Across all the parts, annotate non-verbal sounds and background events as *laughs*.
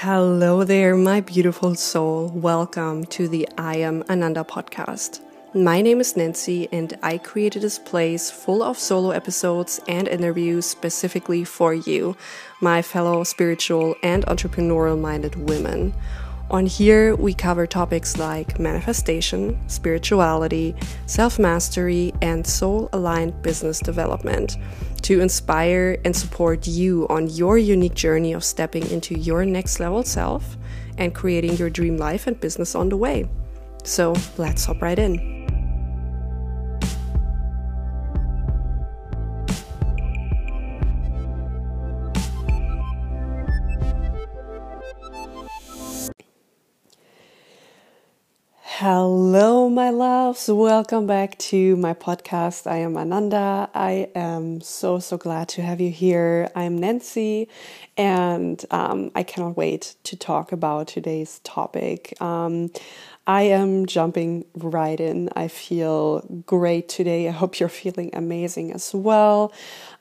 Hello there, my beautiful soul. Welcome to the I Am Ananda podcast. My name is Nancy, and I created this place full of solo episodes and interviews specifically for you, my fellow spiritual and entrepreneurial minded women. On here, we cover topics like manifestation, spirituality, self mastery, and soul aligned business development to inspire and support you on your unique journey of stepping into your next level self and creating your dream life and business on the way. So let's hop right in. Hello, my loves. Welcome back to my podcast. I am Ananda. I am so, so glad to have you here. I'm Nancy, and um, I cannot wait to talk about today's topic. Um, I am jumping right in. I feel great today. I hope you're feeling amazing as well.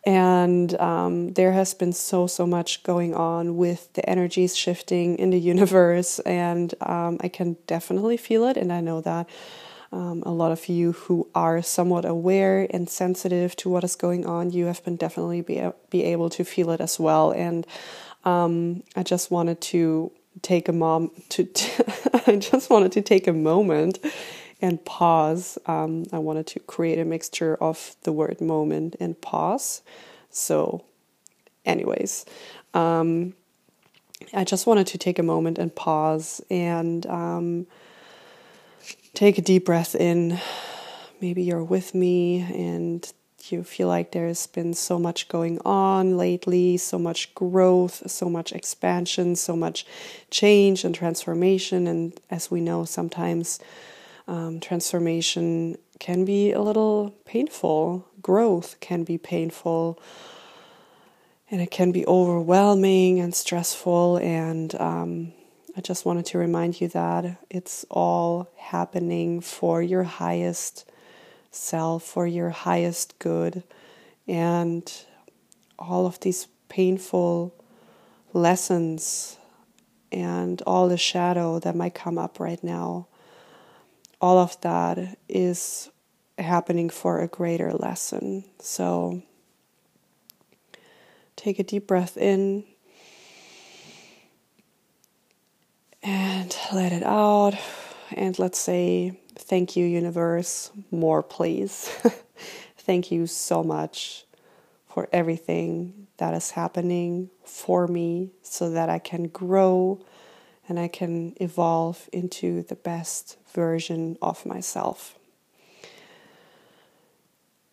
And um, there has been so, so much going on with the energies shifting in the universe. And um, I can definitely feel it. And I know that um, a lot of you who are somewhat aware and sensitive to what is going on, you have been definitely be, be able to feel it as well. And um, I just wanted to take a mom to *laughs* I just wanted to take a moment and pause. Um, I wanted to create a mixture of the word moment and pause. So, anyways, um, I just wanted to take a moment and pause and um, take a deep breath in. Maybe you're with me and you feel like there's been so much going on lately, so much growth, so much expansion, so much change and transformation. And as we know, sometimes um, transformation can be a little painful, growth can be painful, and it can be overwhelming and stressful. And um, I just wanted to remind you that it's all happening for your highest self, for your highest good. And all of these painful lessons and all the shadow that might come up right now, all of that is happening for a greater lesson. So take a deep breath in and let it out. And let's say, Thank you, universe. More, please. *laughs* Thank you so much for everything that is happening for me so that I can grow and I can evolve into the best version of myself.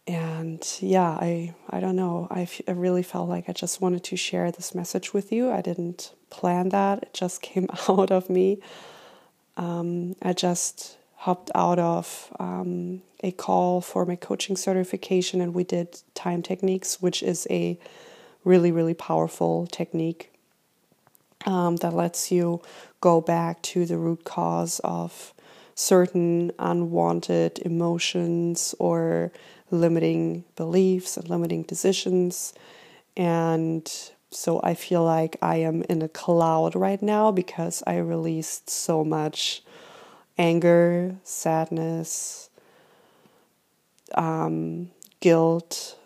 And yeah, I I don't know. I, I really felt like I just wanted to share this message with you. I didn't plan that. It just *laughs* came out of me. Um, I just hopped out of um, a call for my coaching certification and we did time techniques, which is a really, really powerful technique um, that lets you go back to the root cause of certain unwanted emotions or limiting beliefs and limiting decisions. And so I feel like I am in a cloud right now because I released so much anger, sadness, um, guilt,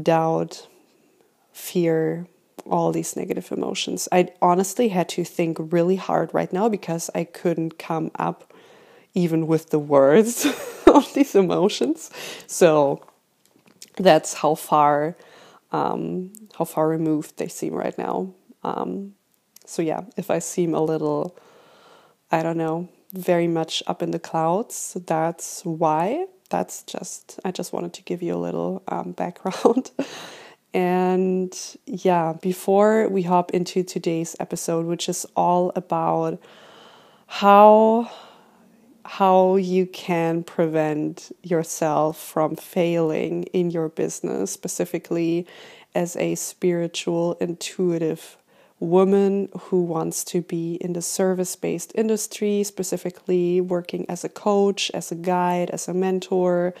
doubt, fear, all these negative emotions. I honestly had to think really hard right now because I couldn't come up even with the words *laughs* of these emotions. So that's how far um, how far removed they seem right now. Um, so yeah, if I seem a little I don't know, very much up in the clouds. That's why. That's just, I just wanted to give you a little um, *laughs* background. And yeah, before we hop into today's episode, which is all about how how you can prevent yourself from failing in your business specifically as a spiritual intuitive woman who wants to be in the service based industry, specifically working as a coach, as a guide, as a mentor,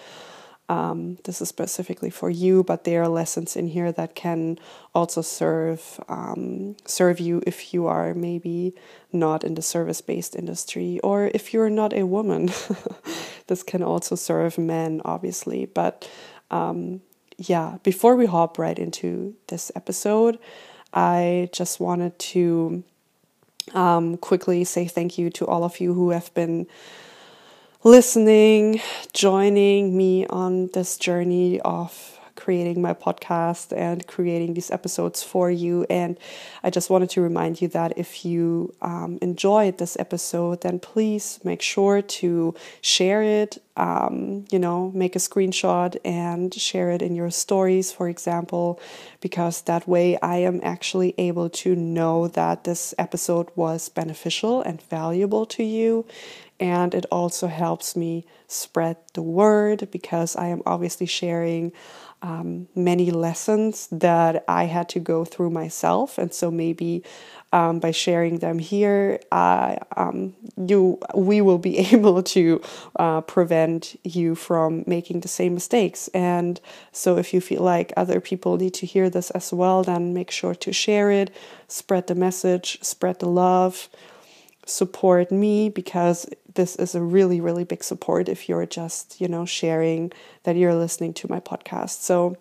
Um, this is specifically for you, but there are lessons in here that can also serve um, serve you if you are maybe not in the service based industry or if you're not a woman. *laughs* this can also serve men, obviously. But um, yeah, before we hop right into this episode, I just wanted to um, quickly say thank you to all of you who have been listening, joining me on this journey of creating my podcast and creating these episodes for you. And I just wanted to remind you that if you um, enjoyed this episode, then please make sure to share it. Um, you know, make a screenshot and share it in your stories, for example, because that way I am actually able to know that this episode was beneficial and valuable to you and it also helps me spread the word because I am obviously sharing um, many lessons that I had to go through myself, and so maybe um, by sharing them here, um, you we will be *laughs* able to uh, prevent you from making the same mistakes. And so, if you feel like other people need to hear this as well, then make sure to share it, spread the message, spread the love support me because this is a really really big support if you're just you know sharing that you're listening to my podcast. So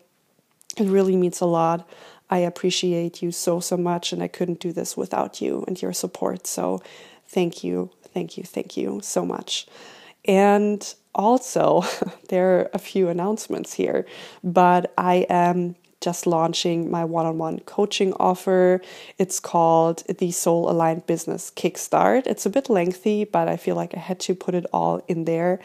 it really means a lot. I appreciate you so so much and i couldn't do this without you and your support. So thank you thank you thank you so much. And also *laughs* there are a few announcements here but i am just launching my one on one coaching offer. It's called the Soul Aligned Business Kickstart. It's a bit lengthy, but I feel like I had to put it all in there.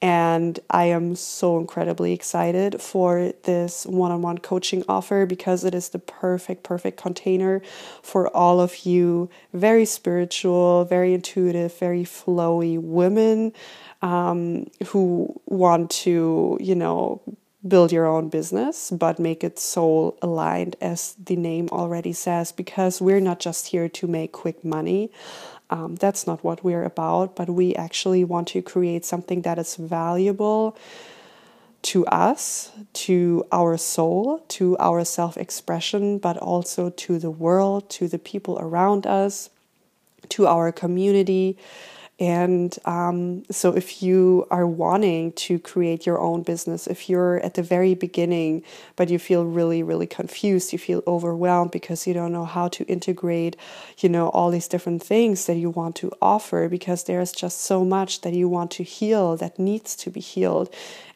And I am so incredibly excited for this one on one coaching offer because it is the perfect, perfect container for all of you very spiritual, very intuitive, very flowy women. Um, who want to, you know, build your own business, but make it soul aligned, as the name already says, because we're not just here to make quick money. Um, that's not what we're about, but we actually want to create something that is valuable to us, to our soul, to our self expression, but also to the world, to the people around us, to our community. And um, so, if you are wanting to create your own business, if you're at the very beginning, but you feel really, really confused, you feel overwhelmed because you don't know how to integrate, you know, all these different things that you want to offer, because there's just so much that you want to heal that needs to be healed.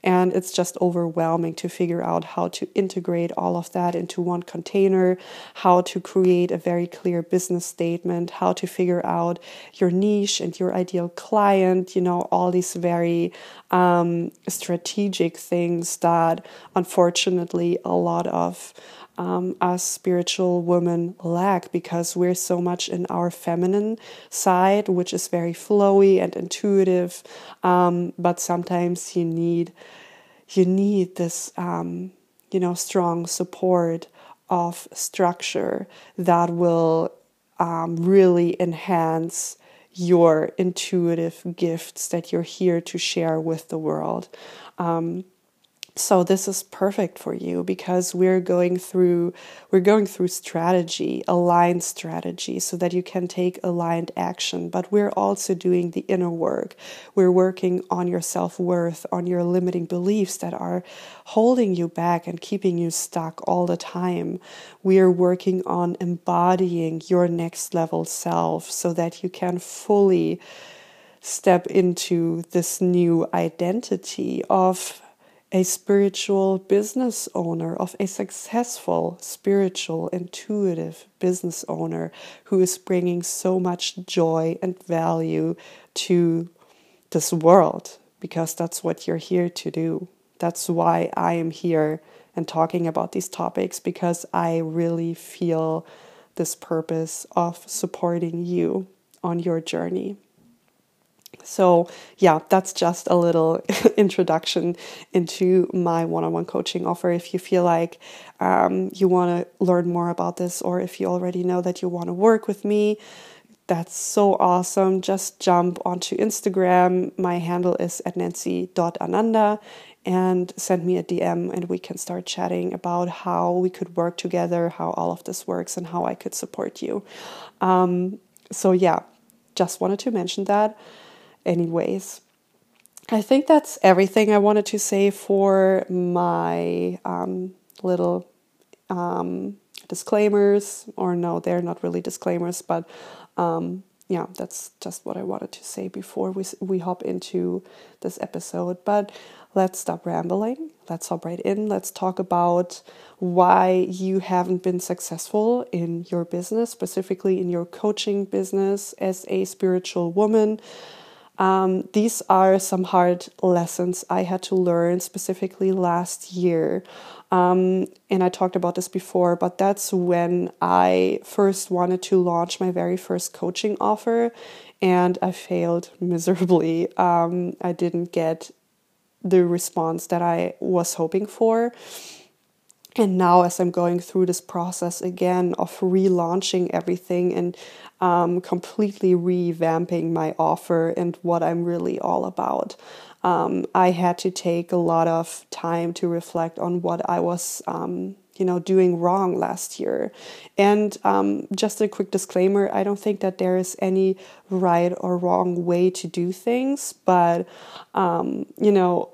And it's just overwhelming to figure out how to integrate all of that into one container, how to create a very clear business statement, how to figure out your niche and your ideal client, you know, all these very um, strategic things that unfortunately a lot of um, us spiritual women lack because we're so much in our feminine side, which is very flowy and intuitive. Um, but sometimes you need you need this um, you know strong support of structure that will um, really enhance your intuitive gifts that you're here to share with the world. Um, so this is perfect for you because we're going through we're going through strategy aligned strategy so that you can take aligned action. But we're also doing the inner work. We're working on your self-worth on your limiting beliefs that are holding you back and keeping you stuck all the time. We are working on embodying your next level self so that you can fully step into this new identity of a spiritual business owner, of a successful, spiritual, intuitive business owner who is bringing so much joy and value to this world because that's what you're here to do. That's why I am here and talking about these topics because I really feel this purpose of supporting you on your journey. So, yeah, that's just a little *laughs* introduction into my one on one coaching offer. If you feel like um, you want to learn more about this, or if you already know that you want to work with me, that's so awesome. Just jump onto Instagram. My handle is at nancy.ananda and send me a DM and we can start chatting about how we could work together, how all of this works, and how I could support you. Um, so, yeah, just wanted to mention that. Anyways, I think that's everything I wanted to say for my um, little um, disclaimers, or no, they're not really disclaimers, but um, yeah, that's just what I wanted to say before we we hop into this episode. But let's stop rambling. Let's hop right in. Let's talk about why you haven't been successful in your business, specifically in your coaching business as a spiritual woman. Um, these are some hard lessons I had to learn specifically last year. Um, and I talked about this before, but that's when I first wanted to launch my very first coaching offer, and I failed *laughs* miserably. Um, I didn't get the response that I was hoping for. And now, as I'm going through this process again of relaunching everything and um, completely revamping my offer and what I'm really all about, um, I had to take a lot of time to reflect on what I was, um, you know, doing wrong last year. And um, just a quick disclaimer: I don't think that there is any right or wrong way to do things, but um, you know,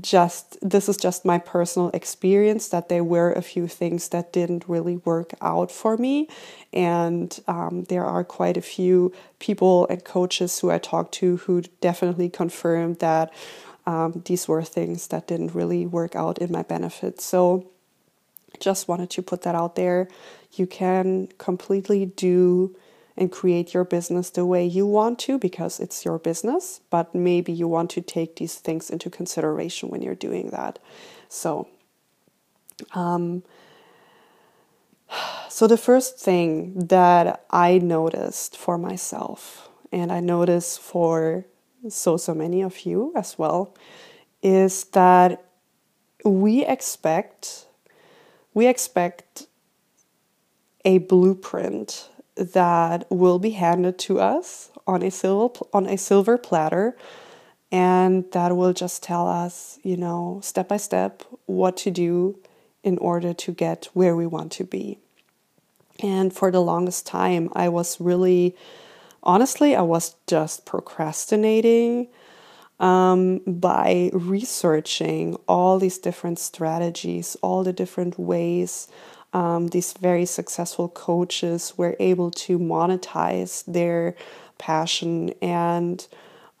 just this is just my personal experience that there were a few things that didn't really work out for me. And um, there are quite a few people and coaches who i talked to who definitely confirmed that um, these were things that didn't really work out in my benefit so just wanted to put that out there. You can completely do and create your business the way you want to because it's your business, but maybe you want to take these things into consideration when you're doing that. So, um, so the first thing that I noticed for myself, and I notice for so so many of you as well, is that we expect we expect a blueprint that will be handed to us on a silver on a silver platter and that will just tell us, you know, step by step what to do in order to get where we want to be. And for the longest time, I was really, honestly, I was just procrastinating um, by researching all these different strategies, all the different ways um, these very successful coaches were able to monetize their passion and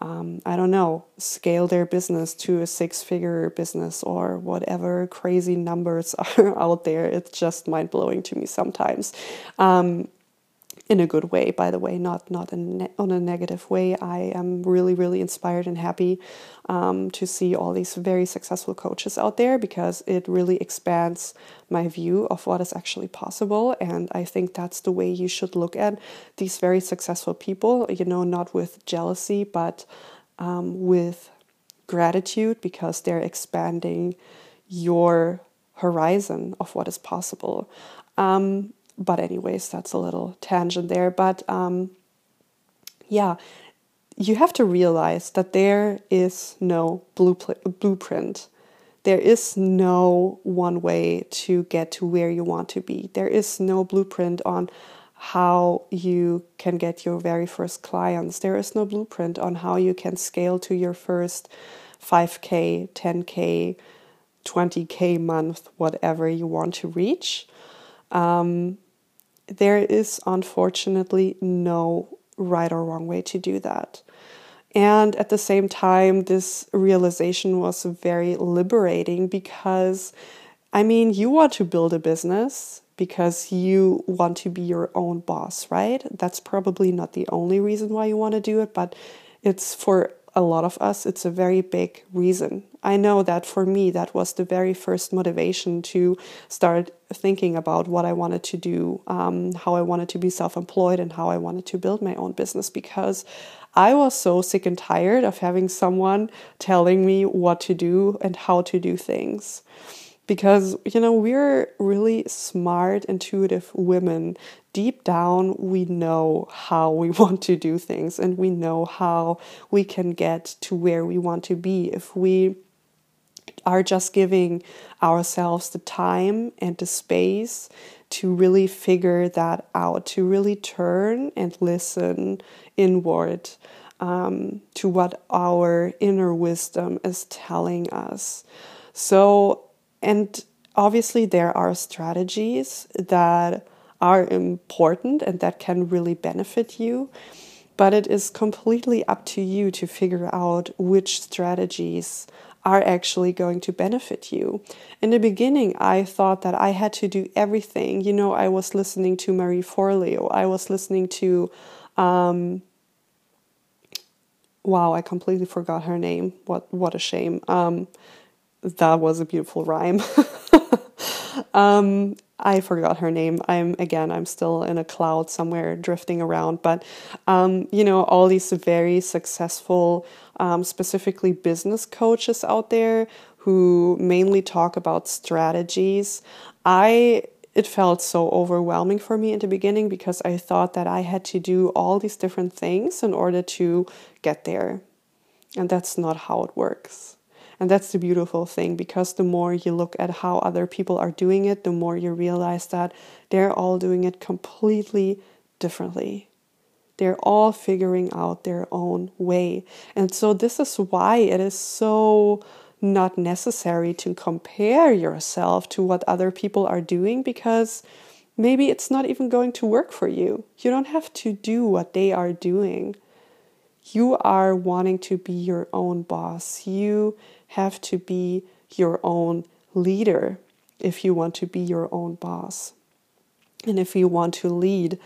um, I don't know, scale their business to a six figure business or whatever crazy numbers *laughs* are out there. It's just mind blowing to me sometimes. Um, in a good way, by the way, not not in on a negative way. I am really really inspired and happy um, to see all these very successful coaches out there because it really expands my view of what is actually possible, and I think that's the way you should look at these very successful people. You know, not with jealousy, but um, with gratitude because they're expanding your horizon of what is possible. Um, but anyways, that's a little tangent there. But um, yeah, you have to realize that there is no blueprint. There is no one way to get to where you want to be. There is no blueprint on how you can get your very first clients. There is no blueprint on how you can scale to your first 5K, 10K, 20K month, whatever you want to reach. Um, there is unfortunately no right or wrong way to do that. And at the same time, this realization was very liberating because, I mean, you want to build a business because you want to be your own boss, right? That's probably not the only reason why you want to do it, but it's for a lot of us, it's a very big reason. I know that for me, that was the very first motivation to start thinking about what I wanted to do, um, how I wanted to be self employed, and how I wanted to build my own business because I was so sick and tired of having someone telling me what to do and how to do things because you know we're really smart intuitive women deep down we know how we *laughs* want to do things and we know how we can get to where we want to be if we are just giving ourselves the time and the space to really figure that out, to really turn and listen inward um, to what our inner wisdom is telling us. So, and obviously, there are strategies that are important and that can really benefit you. But it is completely up to you to figure out which strategies are actually going to benefit you. In the beginning, I thought that I had to do everything. You know, I was listening to Marie Forleo, I was listening to, um, wow, I completely forgot her name. What, what a shame. Um, that was a beautiful rhyme. *laughs* um, I forgot her name. I'm again, I'm still in a cloud somewhere drifting around. But um, you know, all these very successful, um, specifically business coaches out there who mainly talk about strategies. I it felt so overwhelming for me in the beginning because I thought that I had to do all these different things in order to get there. And that's not how it works. And that's the beautiful thing because the more you look at how other people are doing it, the more you realize that they're all doing it completely differently. They're all figuring out their own way. And so, this is why it is so not necessary to compare yourself to what other people are doing because maybe it's not even going to work for you. You don't have to do what they are doing. You are wanting to be your own boss. You have to be your own leader if you want to be your own boss. And if you want to lead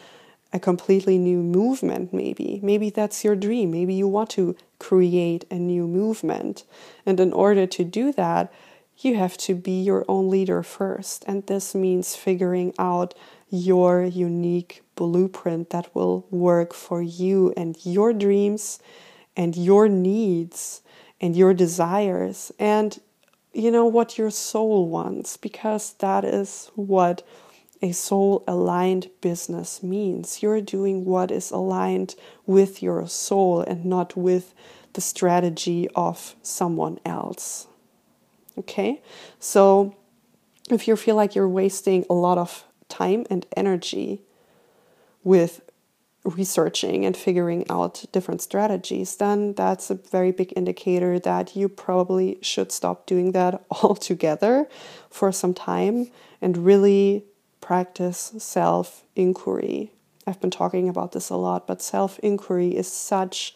a completely new movement, maybe, maybe that's your dream. Maybe you want to create a new movement. And in order to do that, you have to be your own leader first. And this means figuring out your unique blueprint that will work for you and your dreams and your needs and your desires and you know what your soul wants because that is what a soul aligned business means. You're doing what is aligned with your soul and not with the strategy of someone else. Okay? So if you feel like you're wasting a lot of time and energy with researching and figuring out different strategies, then that's a very big indicator that you probably should stop doing that *laughs* altogether for some time and really practice self inquiry. I've been talking about this a lot, but self inquiry is such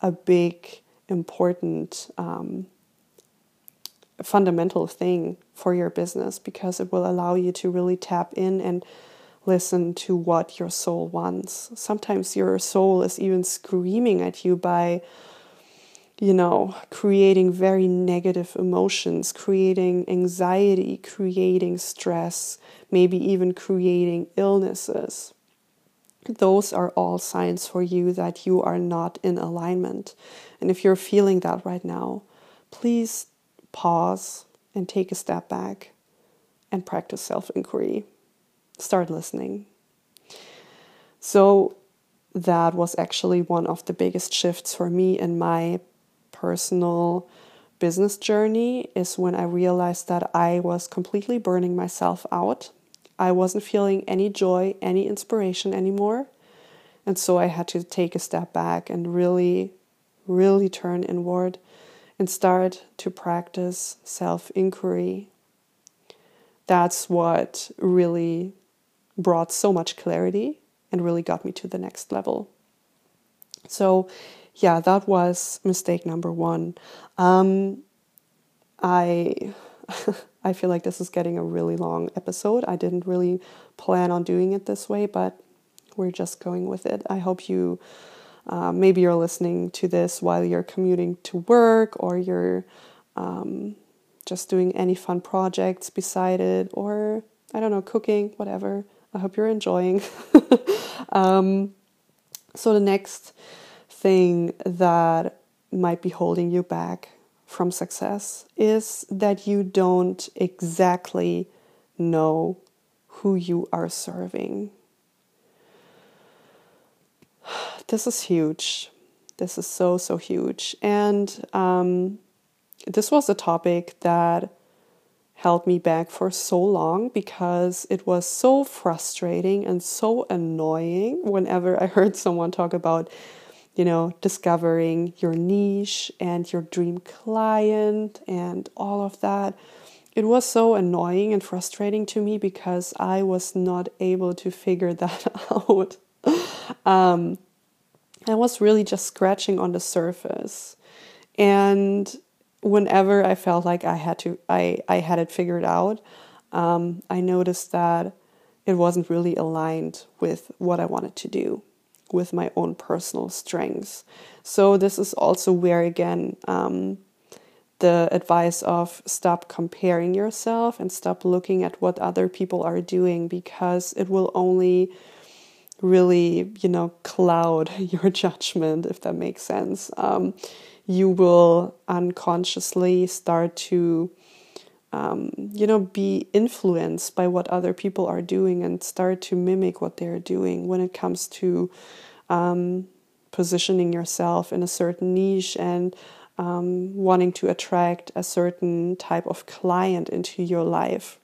a big, important, um, fundamental thing for your business because it will allow you to really tap in and listen to what your soul wants. Sometimes your soul is even screaming at you by, you know, creating very negative emotions, creating anxiety, creating stress, maybe even creating illnesses. Those are all signs for you that you are not in alignment. And if you're feeling that right now, please pause and take a step back and practice self inquiry start listening. So that was actually one of the biggest shifts for me in my personal business journey is when I realized that I was completely burning myself out. I wasn't feeling any joy, any inspiration anymore. And so I had to take a step back and really, really turn inward and start to practice self inquiry. That's what really brought so much clarity and really got me to the next level. So, yeah, that was mistake number one. Um, I *laughs* I feel like this is getting a really long episode. I didn't really plan on doing it this way, but we're just going with it. I hope you uh, maybe you're listening to this while you're commuting to work or you're um, just doing any fun projects beside it or I don't know, cooking, whatever. I hope you're enjoying. *laughs* um, so, the next thing that might be holding you back from success is that you don't exactly know who you are serving. *sighs* This is huge. This is so, so huge. And um, this was a topic that held me back for so long because it was so frustrating and so annoying whenever I heard *laughs* someone talk about, you know, discovering your niche and your dream client and all of that. It was so annoying and frustrating to me because I was not able to figure *laughs* that out. um, I was really just scratching on the surface. And whenever I felt like I had to, I, I had it figured out, um, I noticed that it wasn't really aligned with what I wanted to do, with my own personal strengths. So, this is also where, again, um, the advice of stop comparing yourself and stop looking at what other people are doing because it will only really, you know, cloud *laughs* your judgment, if that makes sense. Um, you will unconsciously start to, um, you know, be influenced by what other people are doing and start to mimic what they're doing when it comes to um, positioning yourself in a certain niche and um, wanting to attract a certain type of client into your life.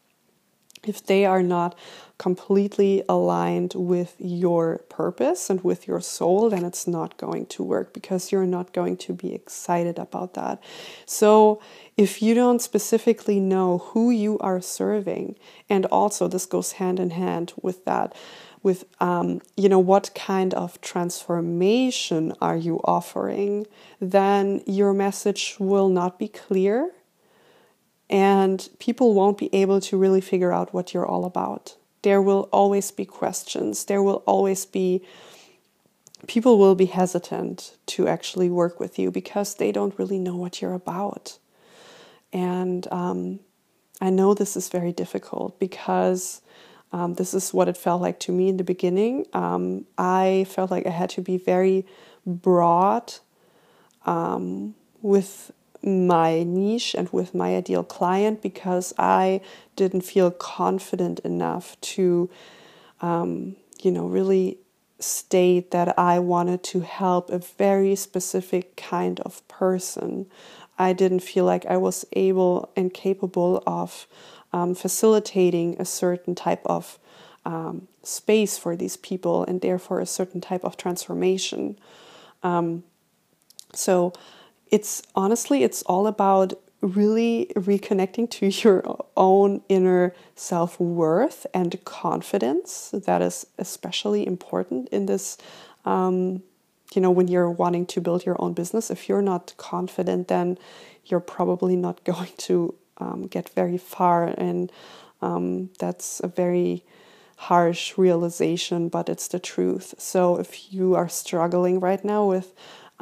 If they are not completely aligned with your purpose and with your soul, then it's not going to work because you're not going to be excited about that. So, if you don't specifically know who you are serving, and also this goes hand in hand with that, with um, you know what kind of transformation are you offering, then your message will not be clear, and people won't be able to really figure out what you're all about there will always be questions. There will always be people will be hesitant to actually work with you because they don't really know what you're about. And um, I know this is very difficult because um, this is what it felt like to me in the beginning. Um, I felt like I had to be very broad um, with my niche and with my ideal client because I didn't feel confident enough to, um, you know, really state that I wanted to help a very specific kind of person. I didn't feel like I was able and capable of um, facilitating a certain type of um, space for these people and therefore a certain type of transformation. Um, so it's honestly, it's all about really reconnecting to *laughs* your own inner self worth and confidence. That is especially important in this. Um, you know, when you're wanting to build your own business, if you're not confident, then you're probably not *laughs* going to um, get very far. And um, that's a very harsh realization, but it's the truth. So if you are struggling right now with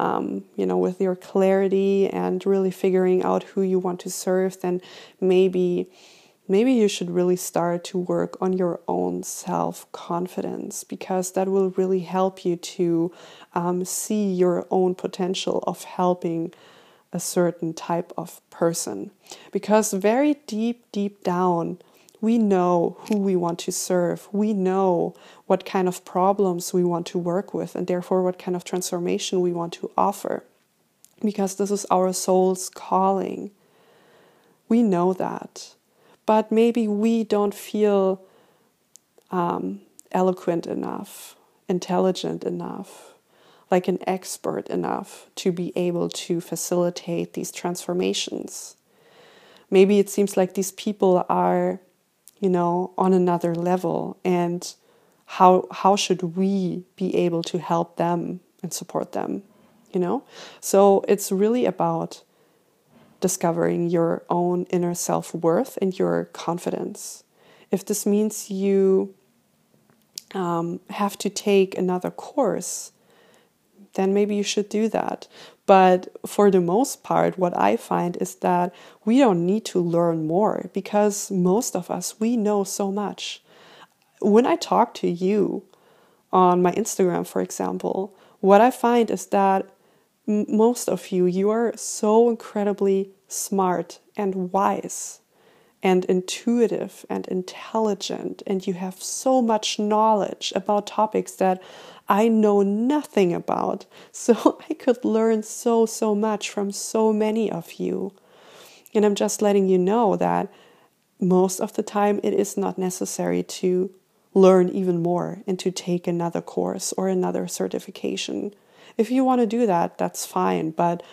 um, you know, with your clarity and really figuring out who you want to serve, then maybe maybe you should really start to work on your own self confidence because that will really help you to um, see your own potential of helping a certain type of person. Because very deep, deep down, we know who we want to serve. We know what kind of problems we want to work with, and therefore what kind of transformation we want to offer. Because this is our soul's calling. We know that. But maybe we don't feel um, eloquent enough, intelligent enough, like an expert enough to be able to facilitate these transformations. Maybe it seems like these people are you know, on another level and how how should we be able to help them and support them, you know? So it's really about discovering your own inner self-worth and your confidence. If this means you um, have to take another course, then maybe you should do that. But for the most part, what I find is that we don't need to learn more because most of us, we know so much. When I talk to you on my Instagram, for example, what I find is that most of you, you are so incredibly smart and wise and intuitive and intelligent, and you have so much knowledge about topics that I know nothing about. *laughs* So I could learn so, so much from so many of you. And I'm just letting you know that most of the time it is not necessary to learn even more and to take another course or another certification. If you want to do that, that's fine. But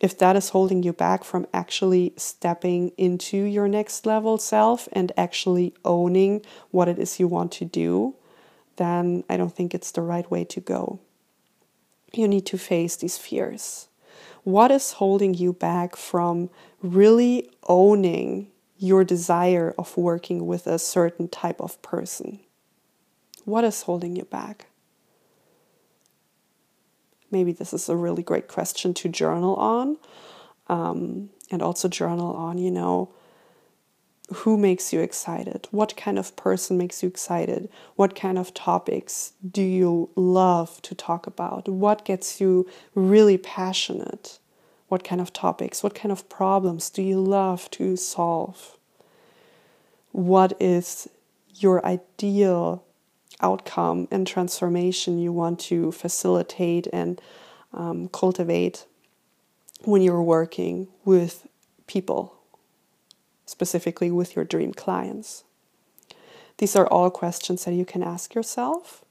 if that is holding you back from actually stepping into your next level self and actually owning what it is you want to do, then I don't think it's the right way to go. You need to face these fears. What is holding you back from really owning your desire of working with a certain type of person? What is holding you back? Maybe this is a really great question to journal on. Um, and also journal on, you know, who makes you excited? What kind of person makes you excited? What kind of topics do you love to talk about? What gets you really passionate? What kind of topics? What kind of problems do you love to solve? What is your ideal outcome and transformation you want to facilitate and um, cultivate when you're working with people, specifically with your dream clients. These are all questions that you can ask yourself.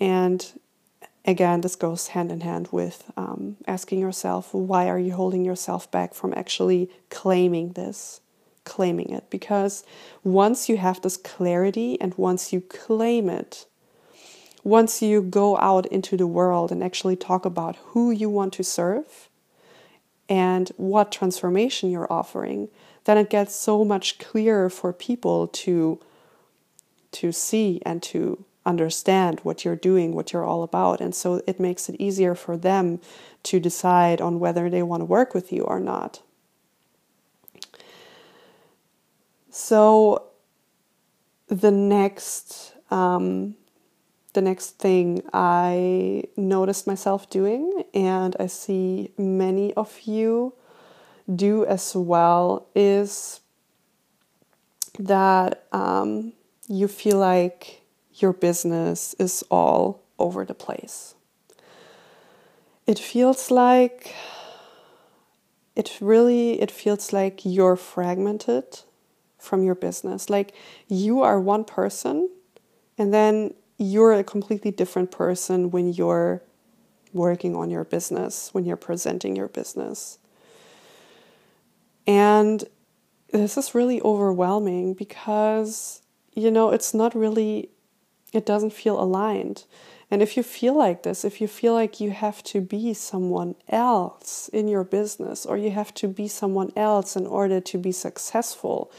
And again, this goes hand in hand with um, asking yourself, why are you holding yourself back from actually claiming this? Claiming it because once you have this clarity and once you claim it, once you go out into the world and actually talk about who you want to serve and what transformation you're offering, then it gets so much clearer for people to to see and to understand what you're doing, what you're all about. And so it makes it easier for them to decide on whether they want to work with you or not. So the next um, the next thing I noticed myself doing, and I see many of you do as well, is that um, you feel like your business is all over the place. It feels like it really it feels like you're fragmented from your business. Like you are one person and then you're a completely different person when you're working on your business, when you're presenting your business. And this is really overwhelming because, you know, it's not really, it doesn't feel aligned. And if you feel like this, if you feel like you have to be someone else in your business or you have to be someone else in order to be successful,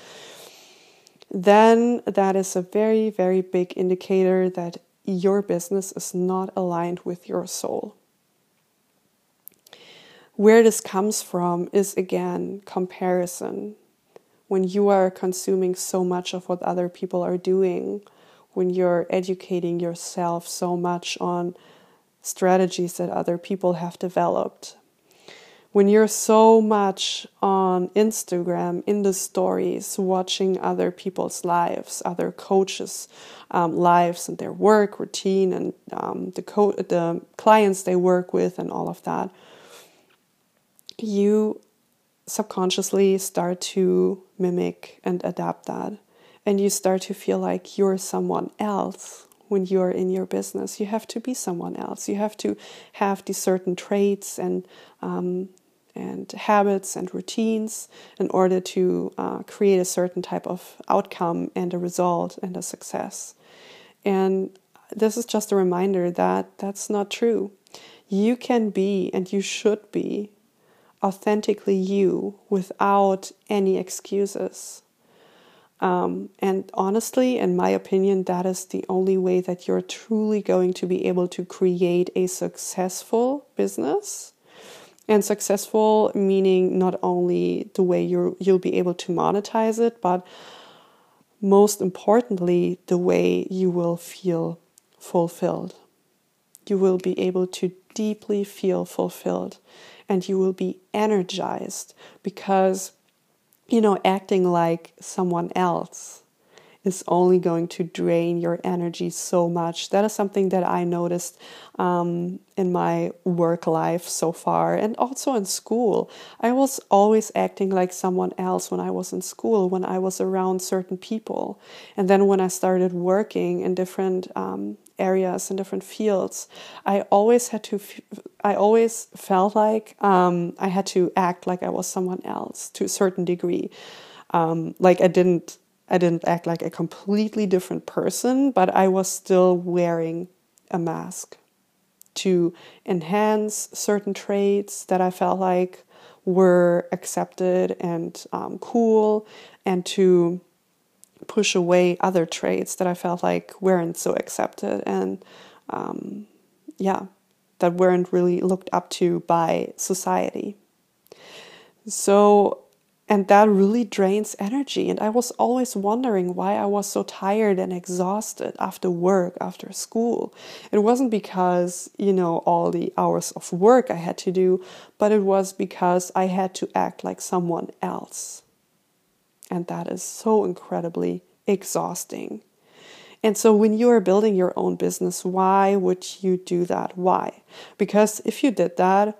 then that is a very, very big indicator that your business is not aligned with your soul. Where this comes from is again comparison. When you are consuming so much of what other people are doing, when you're educating yourself so much on strategies that other people have developed, when you're so much on Instagram in the stories, watching other people's lives, other coaches' um, lives and their work routine, and um, the co- the clients they work with, and all of that, you subconsciously start to mimic and adapt that, and you start to feel like you're someone else when you're in your business. You have to be someone else. You have to have these certain traits and um, and habits and routines in order to uh, create a certain type of outcome and a result and a success. And this is just a reminder that that's not true. You can be and you should be authentically you without any excuses. Um, and honestly, in my opinion, that is the only way that you're truly going to be able to create a successful business and successful meaning not only the way you you'll be able to monetize it but most importantly the way you will feel fulfilled. You will be able to deeply feel fulfilled and you will be energized because you know acting like someone else is only going to drain your energy so much. That is something that I noticed um, in my work life so far and also in school. I was always acting like someone else when I was in school, when I was around certain people. And then when I started working in different um, areas and different fields, I always had to, I always felt like um, I had to act like I was someone else to a certain degree. Um, like I didn't, I didn't act like a completely different person, but I was still wearing a mask to enhance certain traits that I felt like were accepted and um, cool, and to push away other traits that I felt like weren't so accepted and um, yeah, that weren't really looked up to by society. So, and that really drains energy. And I was always wondering why I was so tired and exhausted after work, after school. It wasn't because, you know, all the hours of work I had to do, but it was because I had to act like someone else. And that is so incredibly exhausting. And so, when you are building your own business, why would you do that? Why? Because if you did that,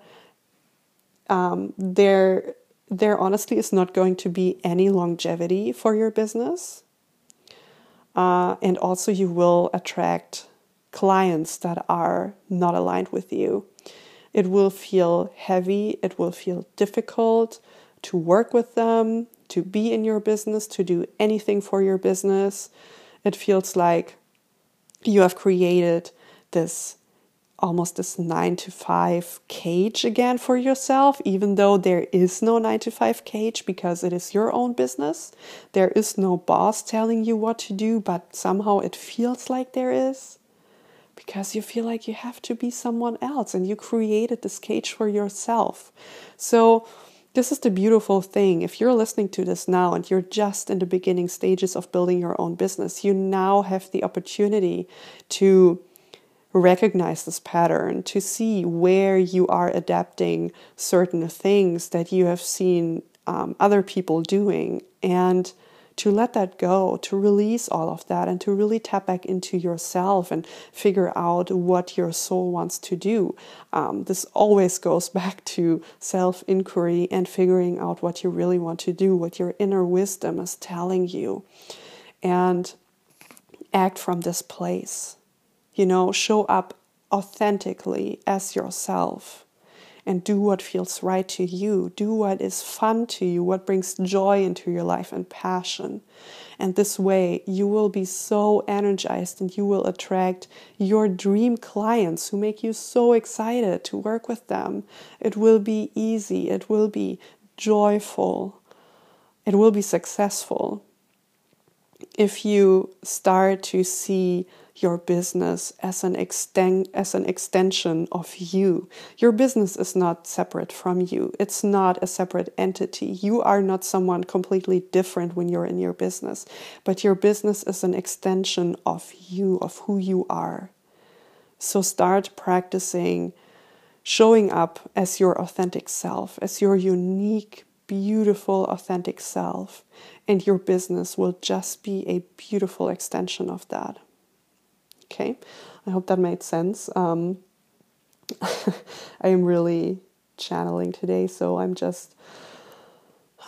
um, there, there honestly is not going to be any longevity for your business. Uh, and also, you will attract clients that are not aligned with you. It will feel heavy, it will feel difficult to work with them, to be in your business, to do anything for your business. It feels like you have created this almost this nine to five cage again for yourself, even though there is no nine to five cage because it is your own business. There is no boss telling you what to do, but somehow it feels like there is because you feel like you have to be someone else and you created this cage for yourself. So, this is the beautiful thing. If you're listening to this now and you're just in the beginning stages of building your own business, you now have the opportunity to recognize this pattern, to see where you are adapting certain things that you have seen um, other people doing, and to let that go, to release all of that, and to really tap back into yourself and figure out what your soul wants to do. Um, this always goes *laughs* back to self inquiry and figuring out what you really want to do, what your inner wisdom is telling you, and act from this place. You know, show up authentically as yourself and do what feels right to you. Do what is fun to you, what brings joy into your life and passion. And this way, you will be so energized and you will attract your dream clients who make you so excited to work with them. It will be easy, it will be joyful, it will be successful. If you start to see your business as an extend as an extension of you. Your business is not separate from you. It's not a separate entity. You are not someone completely different when you're in your business, but your business is an extension of you, of who you are. So start practicing showing up as your authentic self, as your unique, beautiful, authentic self, and your business will just be a beautiful extension of that. Okay, I hope that made sense. Um, *laughs* I am really channeling today, so I'm just. *sighs*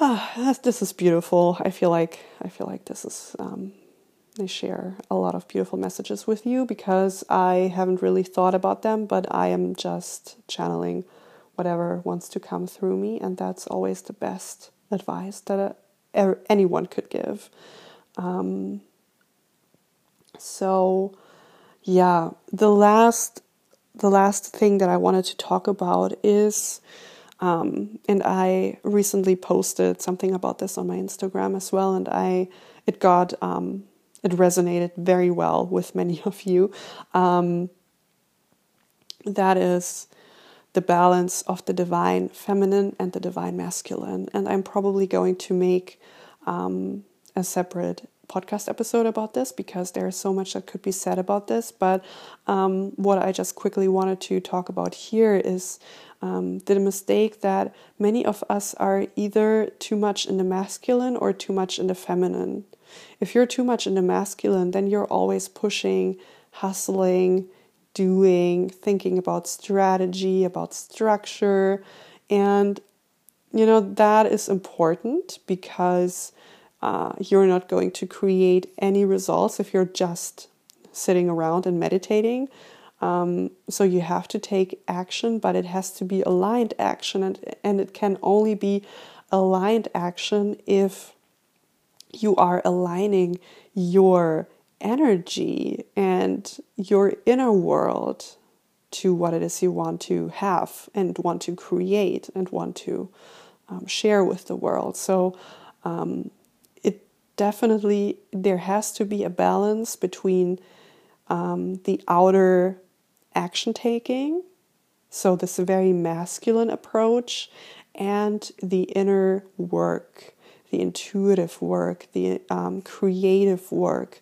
Ah, this is beautiful. I feel like I feel like this is. Um, they share a lot of beautiful messages with you because I haven't really thought about them, but I am just channeling whatever wants to come through me, and that's always the best advice that a, anyone could give. Um, so yeah, the last the last thing that I wanted to talk about is um, and I recently posted something about this on my Instagram as well, and I it got um, it resonated very well with many of you. Um, that is the balance of the divine feminine and the divine masculine, and I'm probably going to make um, a separate podcast episode about this because there's so much that could be said about this. But um, what I just quickly wanted to talk about here is um, the mistake that many of us are either too much in the masculine or too much in the feminine. If you're too much in the masculine, then you're always pushing, hustling, doing, thinking about strategy, about structure. And, you know, that is important because uh, you're not going to create any results if you're just sitting around and meditating. Um, so you have to take action, but it has to be aligned action, and, and it can only be aligned action if you are aligning your energy and your inner world to what it is you want to have and want to create and want to um, share with the world. So um, definitely there has to be a balance between um, the outer action taking, so this very masculine approach, and the inner work, the intuitive work, the um, creative work,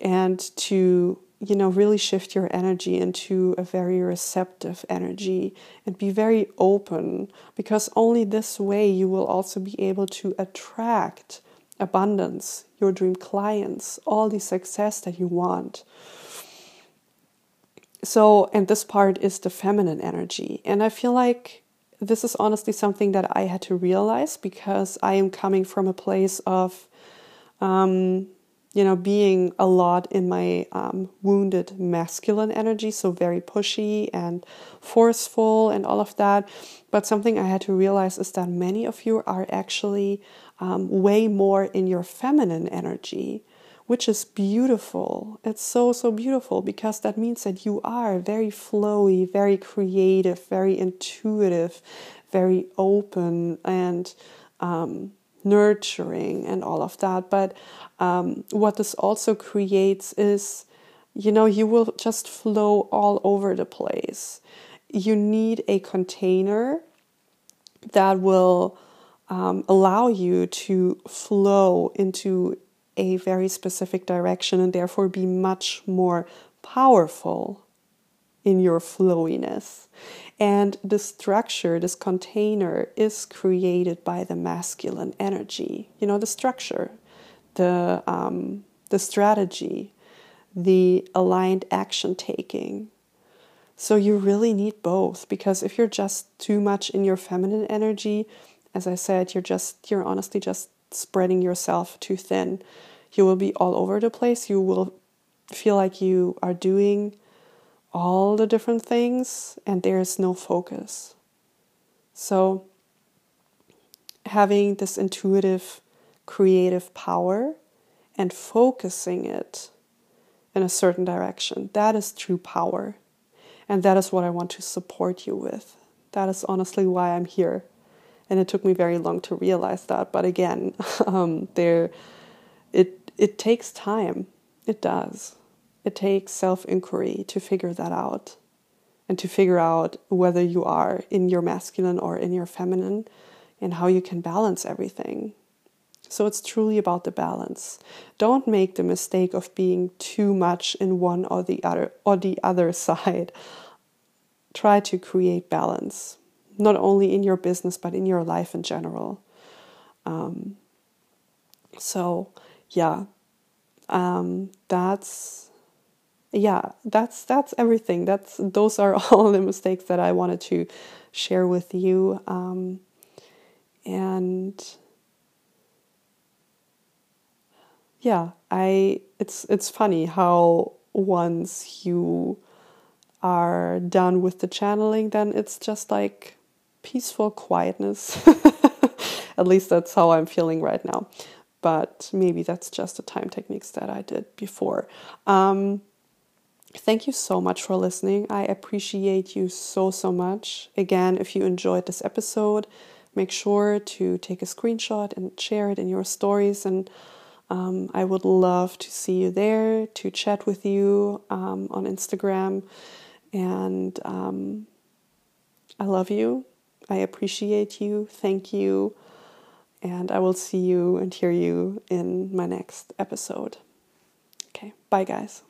and to you know really shift your energy into a very receptive energy and be very open because only this way you will also be able to attract abundance your dream clients all the success that you want so and this part is the feminine energy and i feel like this is honestly something that i had to realize because i am coming from a place of um, you know, being a lot in my um, wounded masculine energy, so very pushy and forceful and all of that. But something I had to realize is that many of you are actually um, way more in your feminine energy, which is beautiful. It's so, so beautiful because that means that you are very flowy, very creative, very intuitive, very open, and um, nurturing and all of that. But um, what this also creates is, you know, you will just flow all over the place. You need a container that will um, allow you to flow into a very specific direction and therefore be much more powerful in your flowiness. And the structure, this container, is created by the masculine energy. You know, the structure, the, um, the strategy, the aligned action taking. So you really need both because if you're just too much in your feminine energy, as I said, you're just, you're honestly just spreading yourself too thin. You will be all over the place. You will feel like you are doing all the different things and there is no focus. So, having this intuitive, creative power and focusing it in a certain direction, that is true power. And that is what I want to support you with. That is honestly why I'm here. And it took me very long to realize that. But again, *laughs* um, there, it it takes time. It does. It takes self inquiry to figure that out and to figure out whether you are in your masculine or in your feminine and how you can balance everything. So it's truly about the balance. Don't make the mistake of being too much in one or the other or the other *laughs* side. Try to create balance, not only in your business but in your life in general. Um, so yeah, um, that's yeah, that's that's everything. That's those are *laughs* all the mistakes that I wanted to share with you. Um, and yeah, I it's it's funny how once you are done with the channeling, then it's just like peaceful quietness. *laughs* At least that's how I'm feeling right now. But maybe that's just the time techniques that I did before. Um, Thank you so much for listening. I appreciate you so, so much. Again, if you enjoyed this episode, make sure to take a screenshot and share it in your stories. And um, I would love to see you there, to chat with you um, on Instagram. And um, I love you. I appreciate you. Thank you. And I will see you and hear you in my next episode. Okay, bye, guys.